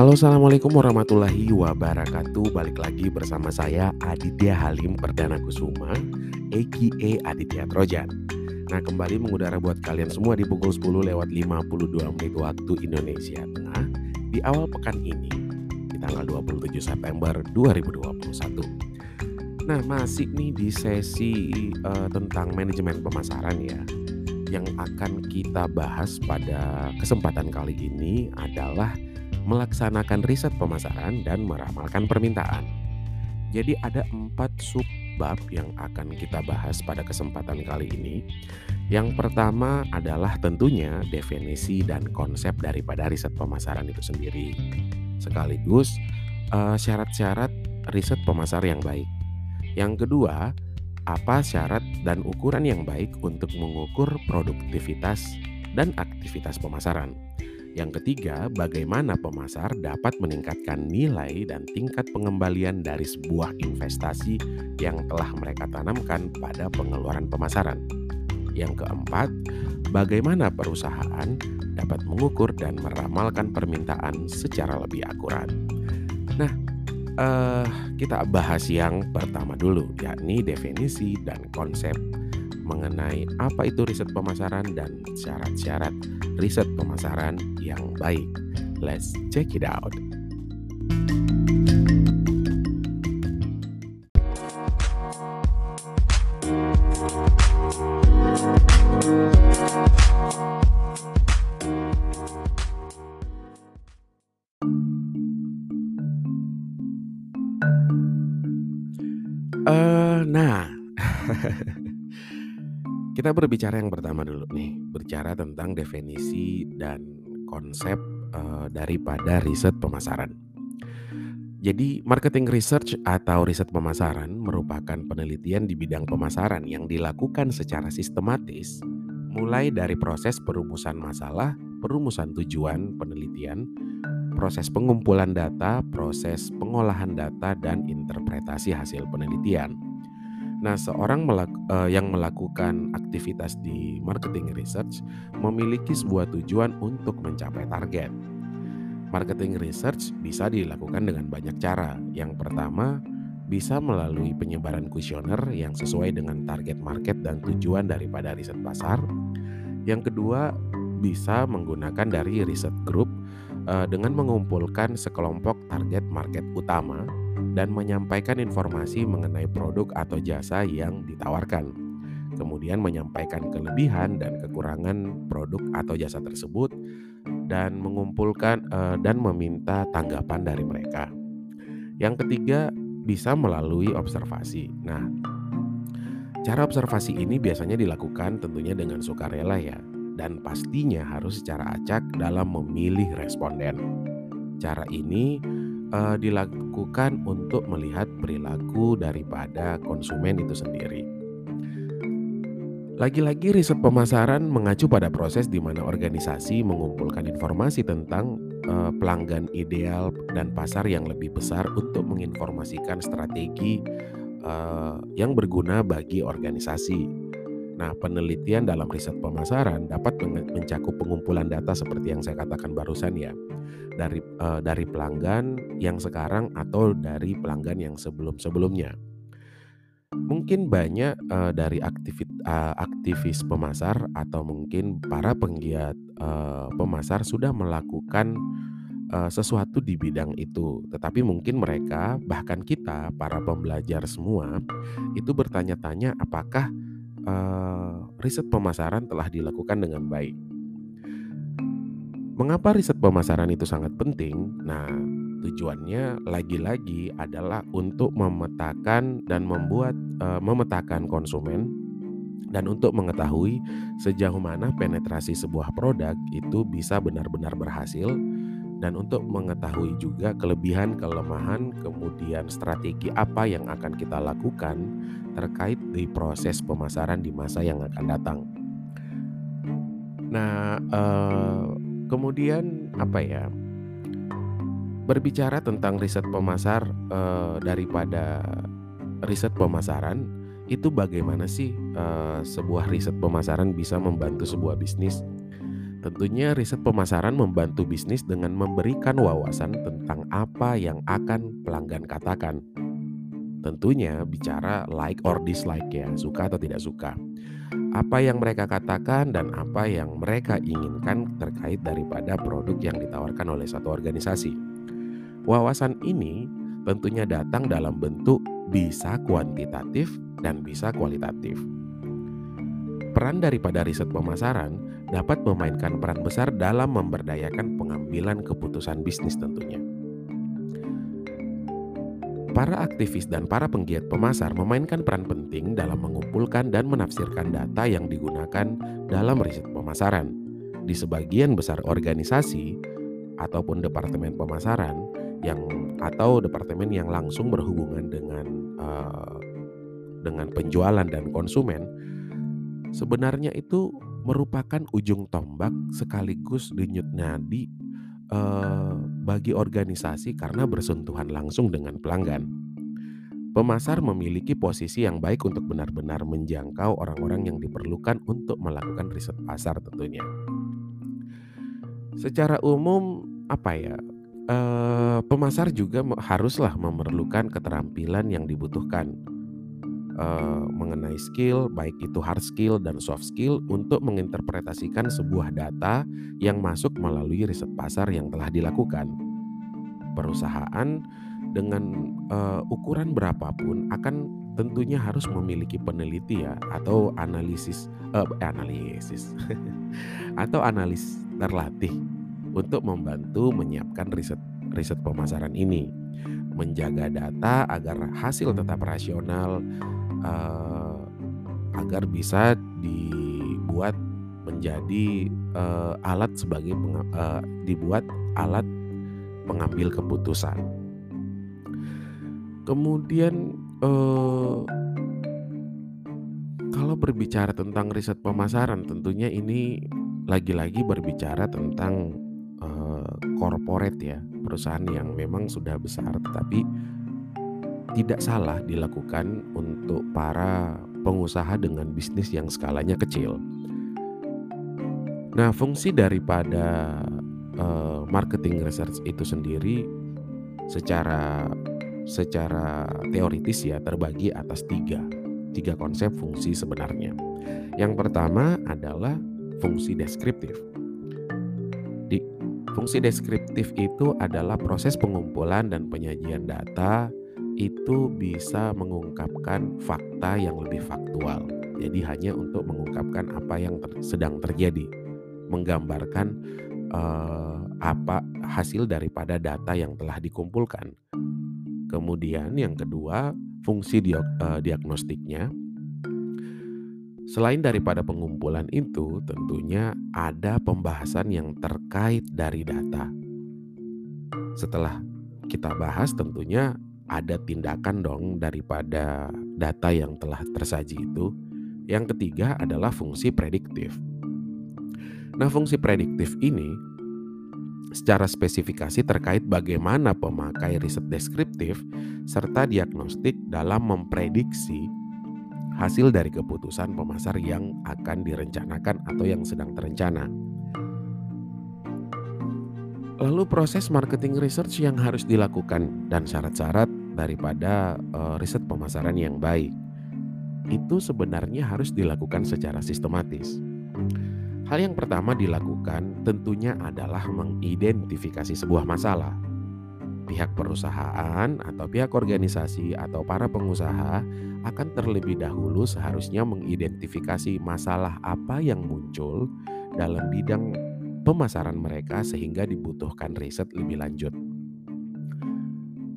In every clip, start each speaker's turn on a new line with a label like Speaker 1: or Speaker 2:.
Speaker 1: Halo, assalamualaikum warahmatullahi wabarakatuh. Balik lagi bersama saya Aditya Halim Perdana Kusuma, a.k.a. Aditya Trojan. Nah, kembali mengudara buat kalian semua di pukul 10 lewat 52 menit waktu Indonesia Tengah di awal pekan ini, di tanggal 27 September 2021. Nah, masih nih di sesi uh, tentang manajemen pemasaran ya. Yang akan kita bahas pada kesempatan kali ini adalah melaksanakan riset pemasaran dan meramalkan permintaan. Jadi ada empat subbab yang akan kita bahas pada kesempatan kali ini. Yang pertama adalah tentunya definisi dan konsep daripada riset pemasaran itu sendiri. Sekaligus uh, syarat-syarat riset pemasar yang baik. Yang kedua, apa syarat dan ukuran yang baik untuk mengukur produktivitas dan aktivitas pemasaran. Yang ketiga, bagaimana pemasar dapat meningkatkan nilai dan tingkat pengembalian dari sebuah investasi yang telah mereka tanamkan pada pengeluaran pemasaran. Yang keempat, bagaimana perusahaan dapat mengukur dan meramalkan permintaan secara lebih akurat. Nah, eh, kita bahas yang pertama dulu, yakni definisi dan konsep mengenai apa itu riset pemasaran dan syarat-syarat riset pemasaran yang baik. Let's check it out. Uh, Kita berbicara yang pertama dulu nih, berbicara tentang definisi dan konsep uh, daripada riset pemasaran. Jadi, marketing research atau riset pemasaran merupakan penelitian di bidang pemasaran yang dilakukan secara sistematis, mulai dari proses perumusan masalah, perumusan tujuan penelitian, proses pengumpulan data, proses pengolahan data, dan interpretasi hasil penelitian. Nah, seorang melak uh, yang melakukan aktivitas di marketing research memiliki sebuah tujuan untuk mencapai target. Marketing research bisa dilakukan dengan banyak cara. Yang pertama, bisa melalui penyebaran kuesioner yang sesuai dengan target market dan tujuan daripada riset pasar. Yang kedua, bisa menggunakan dari riset group uh, dengan mengumpulkan sekelompok target market utama dan menyampaikan informasi mengenai produk atau jasa yang ditawarkan. Kemudian menyampaikan kelebihan dan kekurangan produk atau jasa tersebut dan mengumpulkan uh, dan meminta tanggapan dari mereka. Yang ketiga, bisa melalui observasi. Nah, cara observasi ini biasanya dilakukan tentunya dengan sukarela ya dan pastinya harus secara acak dalam memilih responden. Cara ini uh, dilakukan untuk melihat perilaku daripada konsumen itu sendiri. Lagi-lagi riset pemasaran mengacu pada proses di mana organisasi mengumpulkan informasi tentang uh, pelanggan ideal dan pasar yang lebih besar untuk menginformasikan strategi uh, yang berguna bagi organisasi. Nah, penelitian dalam riset pemasaran dapat mencakup pengumpulan data seperti yang saya katakan barusan ya, dari uh, dari pelanggan yang sekarang atau dari pelanggan yang sebelum-sebelumnya. Mungkin banyak uh, dari aktivis, uh, aktivis pemasar atau mungkin para penggiat pemasar sudah melakukan sesuatu di bidang itu, tetapi mungkin mereka bahkan kita para pembelajar semua itu bertanya-tanya apakah uh, riset pemasaran telah dilakukan dengan baik. Mengapa riset pemasaran itu sangat penting? Nah, tujuannya lagi-lagi adalah untuk memetakan dan membuat uh, memetakan konsumen dan untuk mengetahui sejauh mana penetrasi sebuah produk itu bisa benar-benar berhasil dan untuk mengetahui juga kelebihan, kelemahan, kemudian strategi apa yang akan kita lakukan terkait di proses pemasaran di masa yang akan datang. Nah, eh, kemudian apa ya? Berbicara tentang riset pemasar eh, daripada riset pemasaran itu bagaimana sih eh, sebuah riset pemasaran bisa membantu sebuah bisnis? Tentunya riset pemasaran membantu bisnis dengan memberikan wawasan tentang apa yang akan pelanggan katakan. Tentunya bicara like or dislike ya, suka atau tidak suka. Apa yang mereka katakan dan apa yang mereka inginkan terkait daripada produk yang ditawarkan oleh satu organisasi. Wawasan ini tentunya datang dalam bentuk bisa kuantitatif dan bisa kualitatif. Peran daripada riset pemasaran dapat memainkan peran besar dalam memberdayakan pengambilan keputusan bisnis tentunya. Para aktivis dan para penggiat pemasar memainkan peran penting dalam mengumpulkan dan menafsirkan data yang digunakan dalam riset pemasaran. Di sebagian besar organisasi ataupun departemen pemasaran yang atau departemen yang langsung berhubungan dengan uh, dengan penjualan dan konsumen, sebenarnya itu merupakan ujung tombak sekaligus denyut nadi eh, bagi organisasi karena bersentuhan langsung dengan pelanggan. Pemasar memiliki posisi yang baik untuk benar-benar menjangkau orang-orang yang diperlukan untuk melakukan riset pasar tentunya. Secara umum apa ya? Eh, pemasar juga haruslah memerlukan keterampilan yang dibutuhkan uh, mengenai skill, baik itu hard skill dan soft skill, untuk menginterpretasikan sebuah data yang masuk melalui riset pasar yang telah dilakukan. Perusahaan dengan uh, ukuran berapapun akan tentunya harus memiliki peneliti ya atau analisis uh, analisis atau analis terlatih untuk membantu menyiapkan riset riset pemasaran ini menjaga data agar hasil tetap rasional uh, agar bisa dibuat menjadi uh, alat sebagai uh, dibuat alat pengambil keputusan. Kemudian uh, kalau berbicara tentang riset pemasaran, tentunya ini lagi-lagi berbicara tentang uh, corporate ya, perusahaan yang memang sudah besar, tetapi tidak salah dilakukan untuk para pengusaha dengan bisnis yang skalanya kecil. Nah, fungsi daripada uh, marketing research itu sendiri secara secara teoritis ya terbagi atas tiga tiga konsep fungsi sebenarnya. Yang pertama adalah fungsi deskriptif. Fungsi deskriptif itu adalah proses pengumpulan dan penyajian data itu bisa mengungkapkan fakta yang lebih faktual. Jadi hanya untuk mengungkapkan apa yang ter sedang terjadi, menggambarkan uh, apa hasil daripada data yang telah dikumpulkan. Kemudian yang kedua, fungsi uh, diagnostiknya. Selain daripada pengumpulan itu, tentunya ada pembahasan yang terkait dari data. Setelah kita bahas tentunya ada tindakan dong daripada data yang telah tersaji itu. Yang ketiga adalah fungsi prediktif. Nah, fungsi prediktif ini secara spesifikasi terkait bagaimana pemakai riset deskriptif serta diagnostik dalam memprediksi hasil dari keputusan pemasar yang akan direncanakan atau yang sedang terencana. Lalu proses marketing research yang harus dilakukan dan syarat-syarat daripada uh, riset pemasaran yang baik itu sebenarnya harus dilakukan secara sistematis. Hal yang pertama dilakukan tentunya adalah mengidentifikasi sebuah masalah. Pihak perusahaan atau pihak organisasi atau para pengusaha akan terlebih dahulu seharusnya mengidentifikasi masalah apa yang muncul dalam bidang pemasaran mereka sehingga dibutuhkan riset lebih lanjut.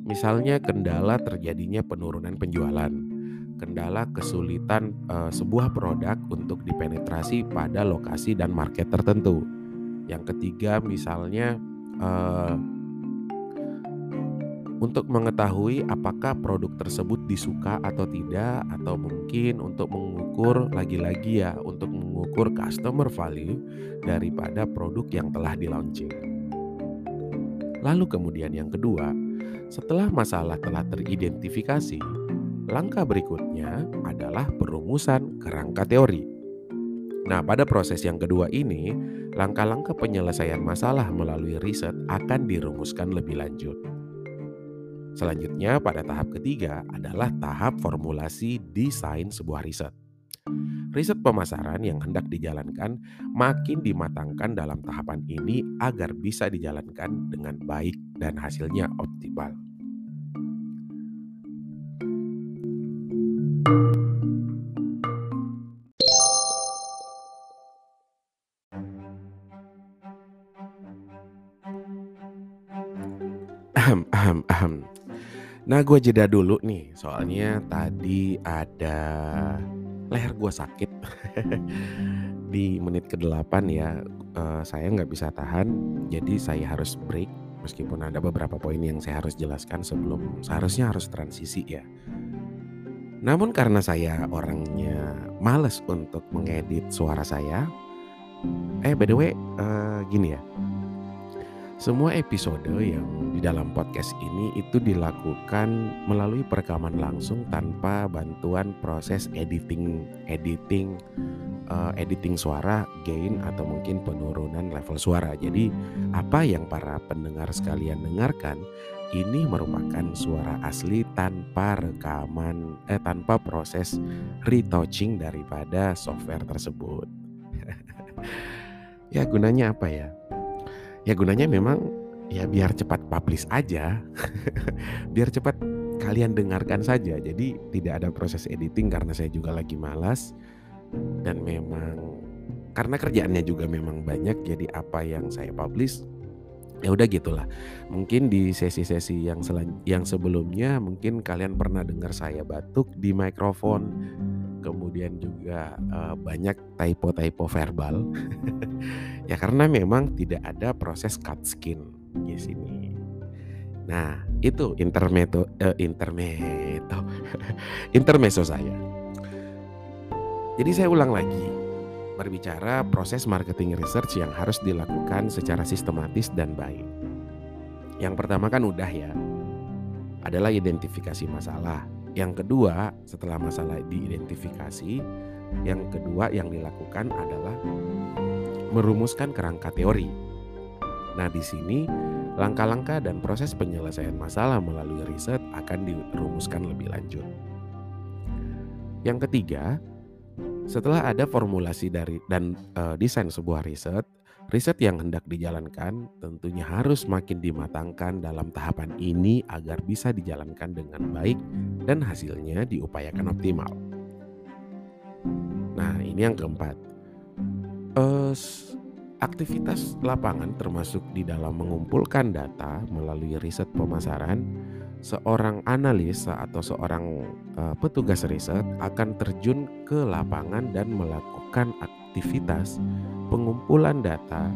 Speaker 1: Misalnya kendala terjadinya penurunan penjualan, kendala kesulitan e, sebuah produk untuk dipenetrasi pada lokasi dan market tertentu. Yang ketiga misalnya e, untuk mengetahui apakah produk tersebut disuka atau tidak atau mungkin untuk mengukur lagi-lagi ya untuk mengukur customer value daripada produk yang telah di launching. Lalu kemudian yang kedua, setelah masalah telah teridentifikasi, langkah berikutnya adalah perumusan kerangka teori. Nah, pada proses yang kedua ini, langkah-langkah penyelesaian masalah melalui riset akan dirumuskan lebih lanjut. Selanjutnya, pada tahap ketiga adalah tahap formulasi desain sebuah riset. Riset pemasaran yang hendak dijalankan makin dimatangkan dalam tahapan ini agar bisa dijalankan dengan baik dan hasilnya optimal. Nah, gue jeda dulu nih, soalnya tadi ada leher gue sakit di menit ke-8 ya. Uh, saya nggak bisa tahan, jadi saya harus break. Meskipun ada beberapa poin yang saya harus jelaskan sebelum seharusnya harus transisi ya. Namun karena saya orangnya males untuk mengedit suara saya, eh by the way uh, gini ya, semua episode yang di dalam podcast ini itu dilakukan melalui perekaman langsung tanpa bantuan proses editing, editing, uh, editing suara, gain atau mungkin penurunan level suara. Jadi apa yang para pendengar sekalian dengarkan ini merupakan suara asli tanpa rekaman, eh tanpa proses retouching daripada software tersebut. ya gunanya apa ya? Ya gunanya memang ya biar cepat publish aja. biar cepat kalian dengarkan saja. Jadi tidak ada proses editing karena saya juga lagi malas dan memang karena kerjaannya juga memang banyak jadi apa yang saya publish ya udah gitulah mungkin di sesi-sesi yang yang sebelumnya mungkin kalian pernah dengar saya batuk di mikrofon kemudian juga uh, banyak typo-typo verbal ya karena memang tidak ada proses cut skin di sini. Nah itu intermeto uh, intermeto intermeso saya. Jadi saya ulang lagi berbicara proses marketing research yang harus dilakukan secara sistematis dan baik. Yang pertama kan udah ya, adalah identifikasi masalah. Yang kedua, setelah masalah diidentifikasi, yang kedua yang dilakukan adalah merumuskan kerangka teori. Nah, di sini langkah-langkah dan proses penyelesaian masalah melalui riset akan dirumuskan lebih lanjut. Yang ketiga, setelah ada formulasi dari dan e, desain sebuah riset, Riset yang hendak dijalankan tentunya harus makin dimatangkan dalam tahapan ini agar bisa dijalankan dengan baik dan hasilnya diupayakan optimal. Nah, ini yang keempat. Uh, aktivitas lapangan termasuk di dalam mengumpulkan data melalui riset pemasaran, seorang analis atau seorang uh, petugas riset akan terjun ke lapangan dan melakukan aktivitas pengumpulan data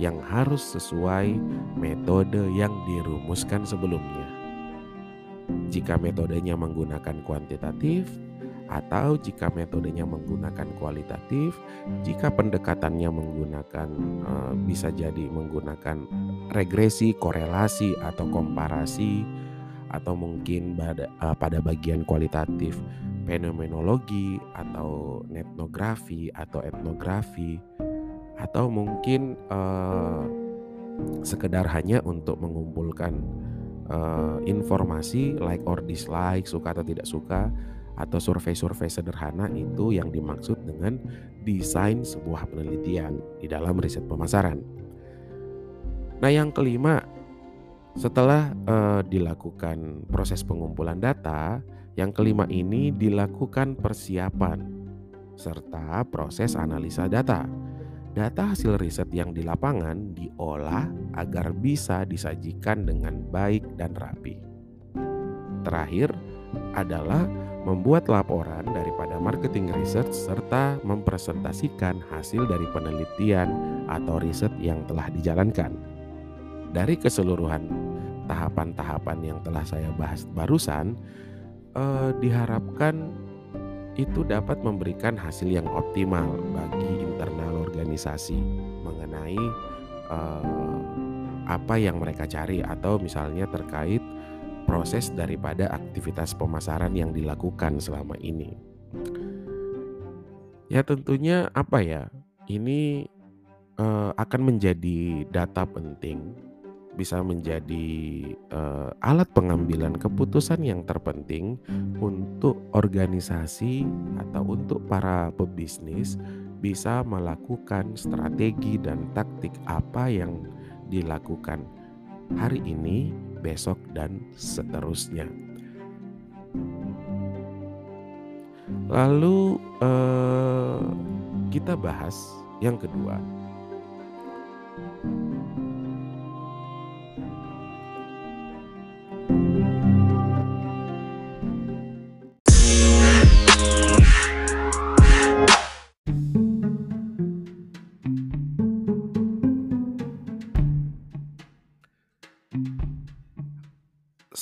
Speaker 1: yang harus sesuai metode yang dirumuskan sebelumnya. Jika metodenya menggunakan kuantitatif, atau jika metodenya menggunakan kualitatif, jika pendekatannya menggunakan uh, bisa jadi menggunakan regresi, korelasi atau komparasi atau mungkin pada, uh, pada bagian kualitatif fenomenologi atau etnografi atau etnografi atau mungkin uh, sekedar hanya untuk mengumpulkan uh, informasi like or dislike suka atau tidak suka atau survei-survei sederhana itu yang dimaksud dengan desain sebuah penelitian di dalam riset pemasaran. Nah, yang kelima, setelah uh, dilakukan proses pengumpulan data, yang kelima ini dilakukan persiapan serta proses analisa data. Data hasil riset yang di lapangan diolah agar bisa disajikan dengan baik dan rapi. Terakhir adalah membuat laporan daripada marketing research serta mempresentasikan hasil dari penelitian atau riset yang telah dijalankan. Dari keseluruhan tahapan-tahapan yang telah saya bahas barusan, uh, diharapkan itu dapat memberikan hasil yang optimal bagi internal organisasi mengenai uh, apa yang mereka cari atau misalnya terkait proses daripada aktivitas pemasaran yang dilakukan selama ini. Ya tentunya apa ya, ini, eee, akan menjadi data penting, bisa menjadi, eee, alat pengambilan keputusan yang terpenting untuk organisasi atau untuk para pebisnis bisa melakukan strategi dan taktik apa yang dilakukan hari ini, besok, dan seterusnya. Lalu, eee, kita bahas yang kedua.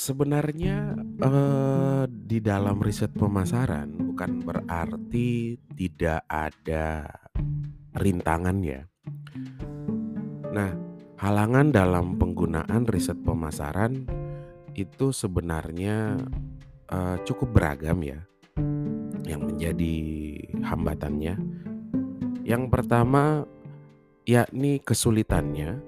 Speaker 1: Sebenarnya, eee, di dalam riset pemasaran bukan berarti tidak ada rintangan ya. Nah, halangan dalam penggunaan riset pemasaran itu sebenarnya, eee, cukup beragam ya, yang menjadi hambatannya. Yang pertama, yakni kesulitannya,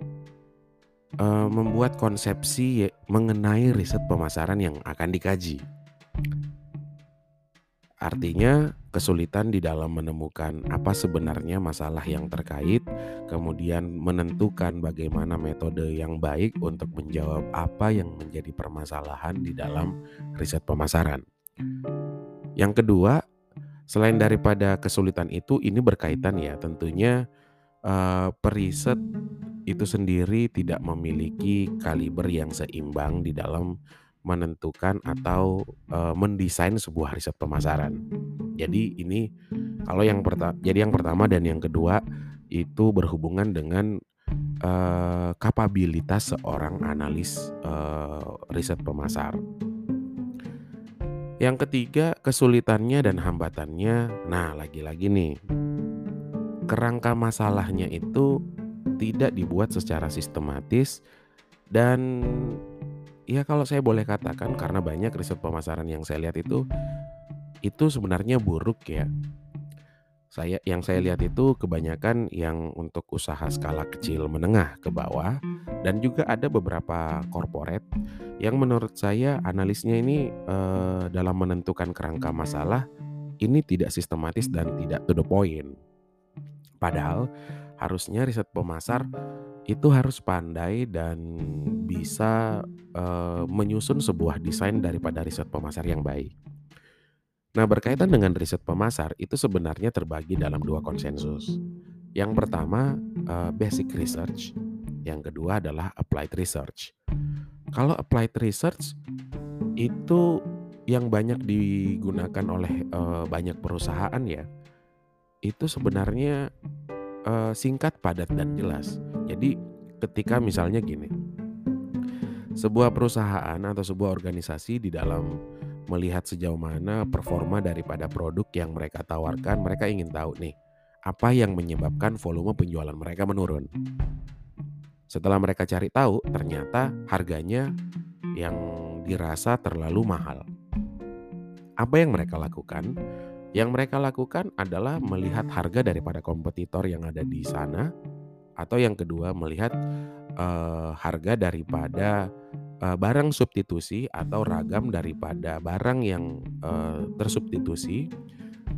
Speaker 1: eee, membuat konsepsi mengenai riset pemasaran yang akan dikaji. Artinya kesulitan di dalam menemukan apa sebenarnya masalah yang terkait, kemudian menentukan bagaimana metode yang baik untuk menjawab apa yang menjadi permasalahan di dalam riset pemasaran. Yang kedua, selain daripada kesulitan itu, ini berkaitan ya tentunya, eee, periset itu sendiri tidak memiliki kaliber yang seimbang di dalam menentukan atau, eee, mendesain sebuah riset pemasaran. Jadi ini kalau yang perta jadi yang pertama dan yang kedua itu berhubungan dengan, eee, kapabilitas seorang analis, eee, riset pemasar. Yang ketiga, kesulitannya dan hambatannya, nah lagi-lagi nih, kerangka masalahnya itu tidak dibuat secara sistematis dan ya kalau saya boleh katakan karena banyak riset pemasaran yang saya lihat itu, itu sebenarnya buruk ya. Saya yang saya lihat itu kebanyakan yang untuk usaha skala kecil menengah ke bawah dan juga ada beberapa corporate yang menurut saya analisnya ini, eee, dalam menentukan kerangka masalah ini tidak sistematis dan tidak to the point. Padahal harusnya riset pemasar itu harus pandai dan bisa, eee, menyusun sebuah desain daripada riset pemasar yang baik. Nah, berkaitan dengan riset pemasar itu sebenarnya terbagi dalam dua konsensus. Yang pertama, eee, basic research, yang kedua adalah applied research. Kalau applied research itu yang banyak digunakan oleh, eee, banyak perusahaan ya, itu sebenarnya, eee, singkat, padat, dan jelas. Jadi ketika misalnya gini, sebuah perusahaan atau sebuah organisasi di dalam melihat sejauh mana performa daripada produk yang mereka tawarkan, mereka ingin tahu nih, apa yang menyebabkan volume penjualan mereka menurun. Setelah mereka cari tahu, ternyata harganya yang dirasa terlalu mahal. Apa yang mereka lakukan? Yang mereka lakukan adalah melihat harga daripada kompetitor yang ada di sana, atau yang kedua melihat, eee, harga daripada, eee, barang substitusi atau ragam daripada barang yang, eee, tersubstitusi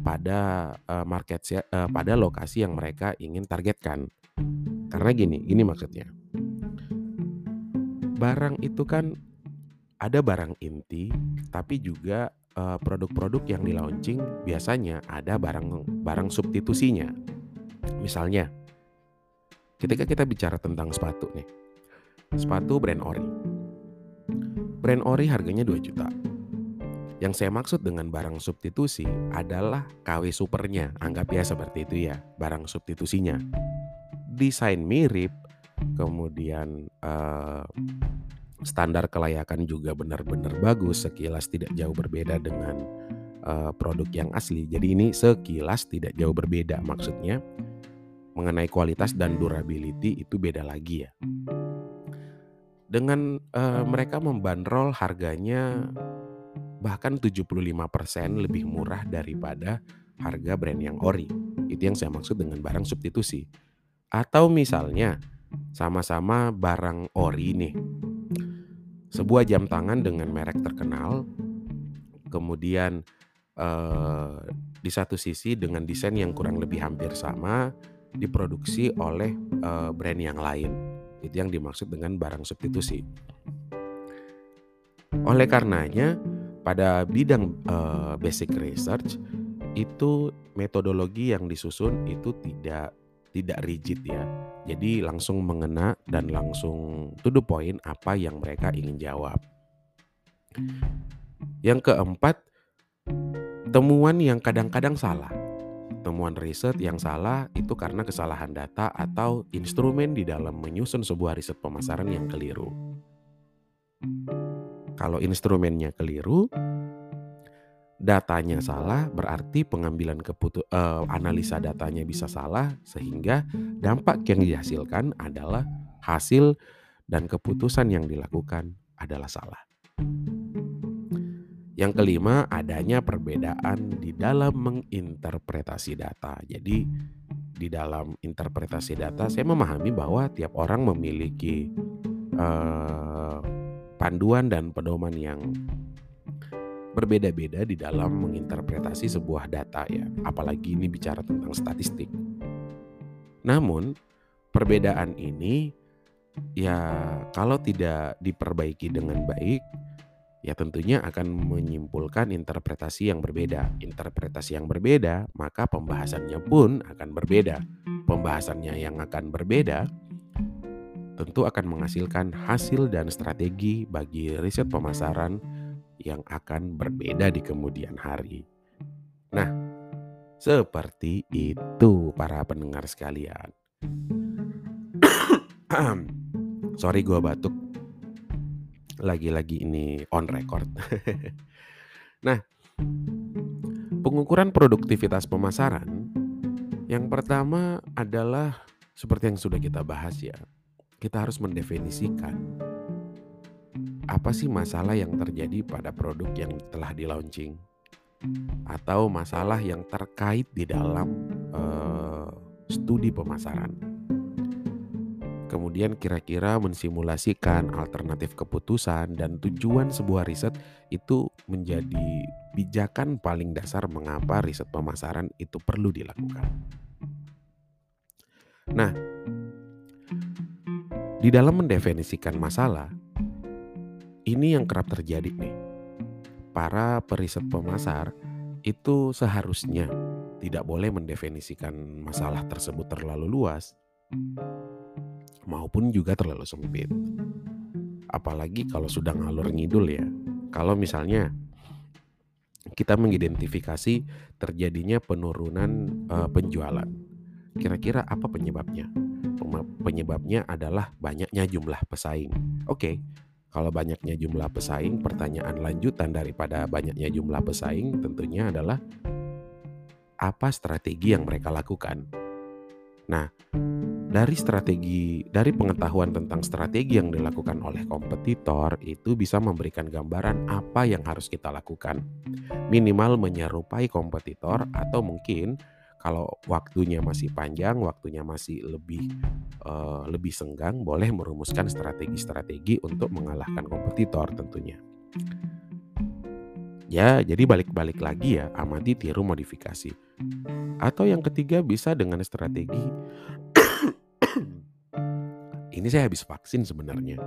Speaker 1: pada, eee, market eee, pada lokasi yang mereka ingin targetkan. Karena gini, gini maksudnya. Barang itu kan ada barang inti, tapi juga, produk-produk yang di-launching biasanya ada barang barang substitusinya. Misalnya, ketika kita bicara tentang sepatu nih, sepatu brand ori. Brand ori harganya Rp2.000.000. Yang saya maksud dengan barang substitusi adalah KW Supernya, anggap ya seperti itu ya, barang substitusinya. Desain mirip, kemudian, eee, standar kelayakan juga benar-benar bagus, sekilas tidak jauh berbeda dengan, eee, produk yang asli. Jadi ini sekilas tidak jauh berbeda, maksudnya mengenai kualitas dan durability itu beda lagi ya. Dengan, eee, mereka membandrol harganya bahkan 75% lebih murah daripada harga brand yang ori. Itu yang saya maksud dengan barang substitusi. Atau misalnya sama-sama barang ori nih. Sebuah jam tangan dengan merek terkenal, kemudian eh, di satu sisi dengan desain yang kurang lebih hampir sama diproduksi oleh eh, brand yang lain. Itu yang dimaksud dengan barang substitusi. Oleh karenanya, pada bidang uh, basic research itu metodologi yang disusun itu tidak tidak rigid ya. Jadi langsung mengena dan langsung to the point apa yang mereka ingin jawab. Yang keempat, temuan yang kadang-kadang salah. Temuan riset yang salah itu karena kesalahan data atau instrumen di dalam menyusun sebuah riset pemasaran yang keliru. Kalau instrumennya keliru, datanya salah, berarti pengambilan keputu uh, analisa datanya bisa salah sehingga dampak yang dihasilkan adalah hasil dan keputusan yang dilakukan adalah salah. Yang kelima, adanya perbedaan di dalam menginterpretasi data. Jadi, di dalam interpretasi data, saya memahami bahwa tiap orang memiliki uh, panduan dan pedoman yang berbeda-beda di dalam menginterpretasi sebuah data ya, apalagi ini bicara tentang statistik. Namun, perbedaan ini ya kalau tidak diperbaiki dengan baik, ya tentunya akan menyimpulkan interpretasi yang berbeda. Interpretasi yang berbeda, maka pembahasannya pun akan berbeda. Pembahasannya yang akan berbeda tentu akan menghasilkan hasil dan strategi bagi riset pemasaran yang akan berbeda di kemudian hari. Nah, seperti itu para pendengar sekalian. Sorry gue batuk. Lagi-lagi ini on record. nah, pengukuran produktivitas pemasaran yang pertama adalah seperti yang sudah kita bahas ya, kita harus mendefinisikan apa sih masalah yang terjadi pada produk yang telah di launching atau masalah yang terkait di dalam uh, studi pemasaran. Kemudian kira-kira mensimulasikan alternatif keputusan dan tujuan sebuah riset itu menjadi pijakan paling dasar mengapa riset pemasaran itu perlu dilakukan. Nah, di dalam mendefinisikan masalah, ini yang kerap terjadi nih. Para periset pemasar itu seharusnya tidak boleh mendefinisikan masalah tersebut terlalu luas maupun juga terlalu sempit. Apalagi kalau sudah ngalur ngidul ya. Kalau misalnya kita mengidentifikasi terjadinya penurunan uh, penjualan. Kira-kira apa penyebabnya? penyebabnya adalah banyaknya jumlah pesaing. Oke, kalau banyaknya jumlah pesaing, pertanyaan lanjutan daripada banyaknya jumlah pesaing tentunya adalah apa strategi yang mereka lakukan. Nah, dari strategi, dari pengetahuan tentang strategi yang dilakukan oleh kompetitor itu bisa memberikan gambaran apa yang harus kita lakukan. Minimal menyerupai kompetitor atau mungkin kalau waktunya masih panjang, waktunya masih lebih uh, lebih senggang, boleh merumuskan strategi-strategi untuk mengalahkan kompetitor tentunya. Ya, jadi balik-balik lagi ya, amati tiru modifikasi. Atau yang ketiga bisa dengan strategi ini saya habis vaksin sebenarnya.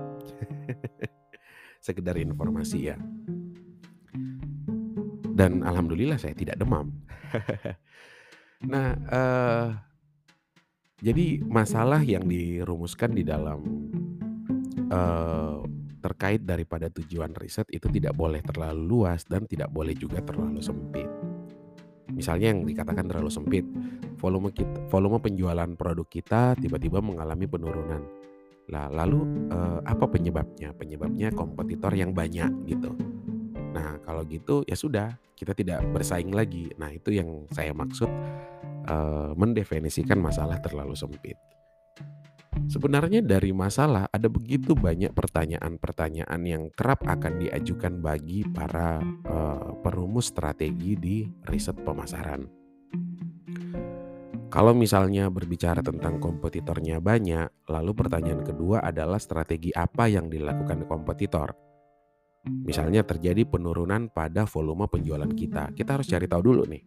Speaker 1: Sekedar informasi ya. Dan alhamdulillah saya tidak demam. Nah, uh, jadi masalah yang dirumuskan di dalam uh, terkait daripada tujuan riset itu tidak boleh terlalu luas dan tidak boleh juga terlalu sempit. Misalnya yang dikatakan terlalu sempit, volume kita, volume penjualan produk kita tiba-tiba mengalami penurunan. Lah, lalu uh, apa penyebabnya? Penyebabnya kompetitor yang banyak gitu. Nah, kalau gitu ya sudah, kita tidak bersaing lagi. Nah, itu yang saya maksud uh, mendefinisikan masalah terlalu sempit. Sebenarnya dari masalah ada begitu banyak pertanyaan-pertanyaan yang kerap akan diajukan bagi para uh, perumus strategi di riset pemasaran. Kalau misalnya berbicara tentang kompetitornya banyak, lalu pertanyaan kedua adalah strategi apa yang dilakukan kompetitor. Misalnya terjadi penurunan pada volume penjualan kita, kita harus cari tahu dulu nih,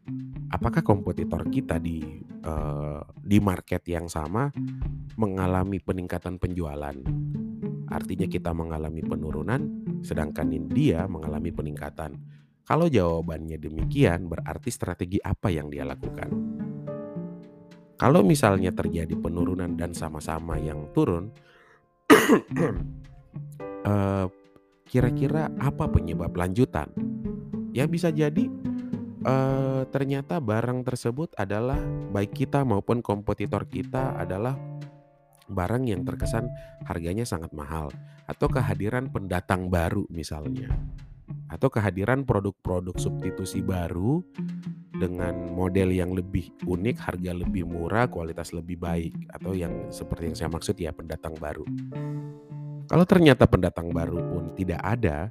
Speaker 1: apakah kompetitor kita di uh, di market yang sama mengalami peningkatan penjualan. Artinya kita mengalami penurunan, sedangkan dia mengalami peningkatan. Kalau jawabannya demikian, berarti strategi apa yang dia lakukan? Kalau misalnya terjadi penurunan dan sama-sama yang turun, uh, Kira-kira apa penyebab lanjutan? Ya bisa jadi uh, ternyata barang tersebut adalah baik kita maupun kompetitor kita adalah barang yang terkesan harganya sangat mahal atau kehadiran pendatang baru misalnya atau kehadiran produk-produk substitusi baru dengan model yang lebih unik, harga lebih murah, kualitas lebih baik atau yang seperti yang saya maksud ya pendatang baru. Kalau ternyata pendatang baru pun tidak ada,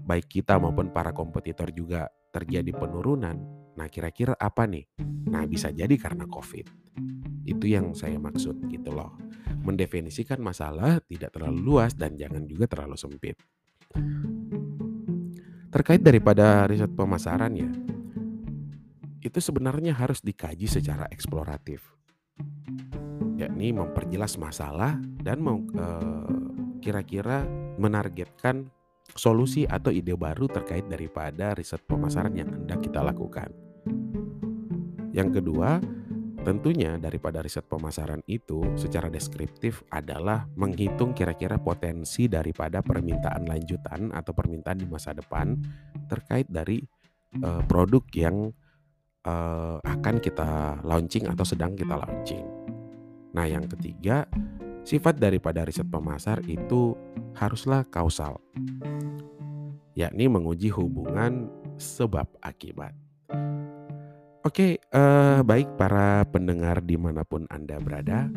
Speaker 1: baik kita maupun para kompetitor juga terjadi penurunan. Nah, kira-kira apa nih? Nah, bisa jadi karena COVID. Itu yang saya maksud gitu loh. Mendefinisikan masalah tidak terlalu luas dan jangan juga terlalu sempit. Terkait daripada riset pemasaran ya, itu sebenarnya harus dikaji secara eksploratif. Yakni memperjelas masalah dan mau, eh, kira-kira menargetkan solusi atau ide baru terkait daripada riset pemasaran yang hendak kita lakukan. Yang kedua, tentunya daripada riset pemasaran itu secara deskriptif adalah menghitung kira-kira potensi daripada permintaan lanjutan atau permintaan di masa depan terkait dari uh, produk yang uh, akan kita launching atau sedang kita launching. Nah, yang ketiga, Sifat daripada riset pemasar itu haruslah kausal, yakni menguji hubungan sebab akibat. Oke, eh, baik para pendengar di mana pun Anda berada,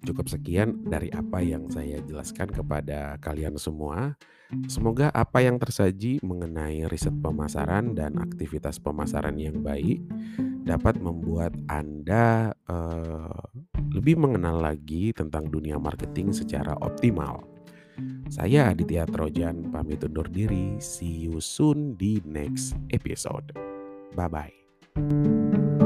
Speaker 1: cukup sekian dari apa yang saya jelaskan kepada kalian semua. Semoga apa yang tersaji mengenai riset pemasaran dan aktivitas pemasaran yang baik dapat membuat Anda uh, lebih mengenal lagi tentang dunia marketing secara optimal. Saya Aditya Trojan pamit undur diri. See you soon di next episode. Bye bye.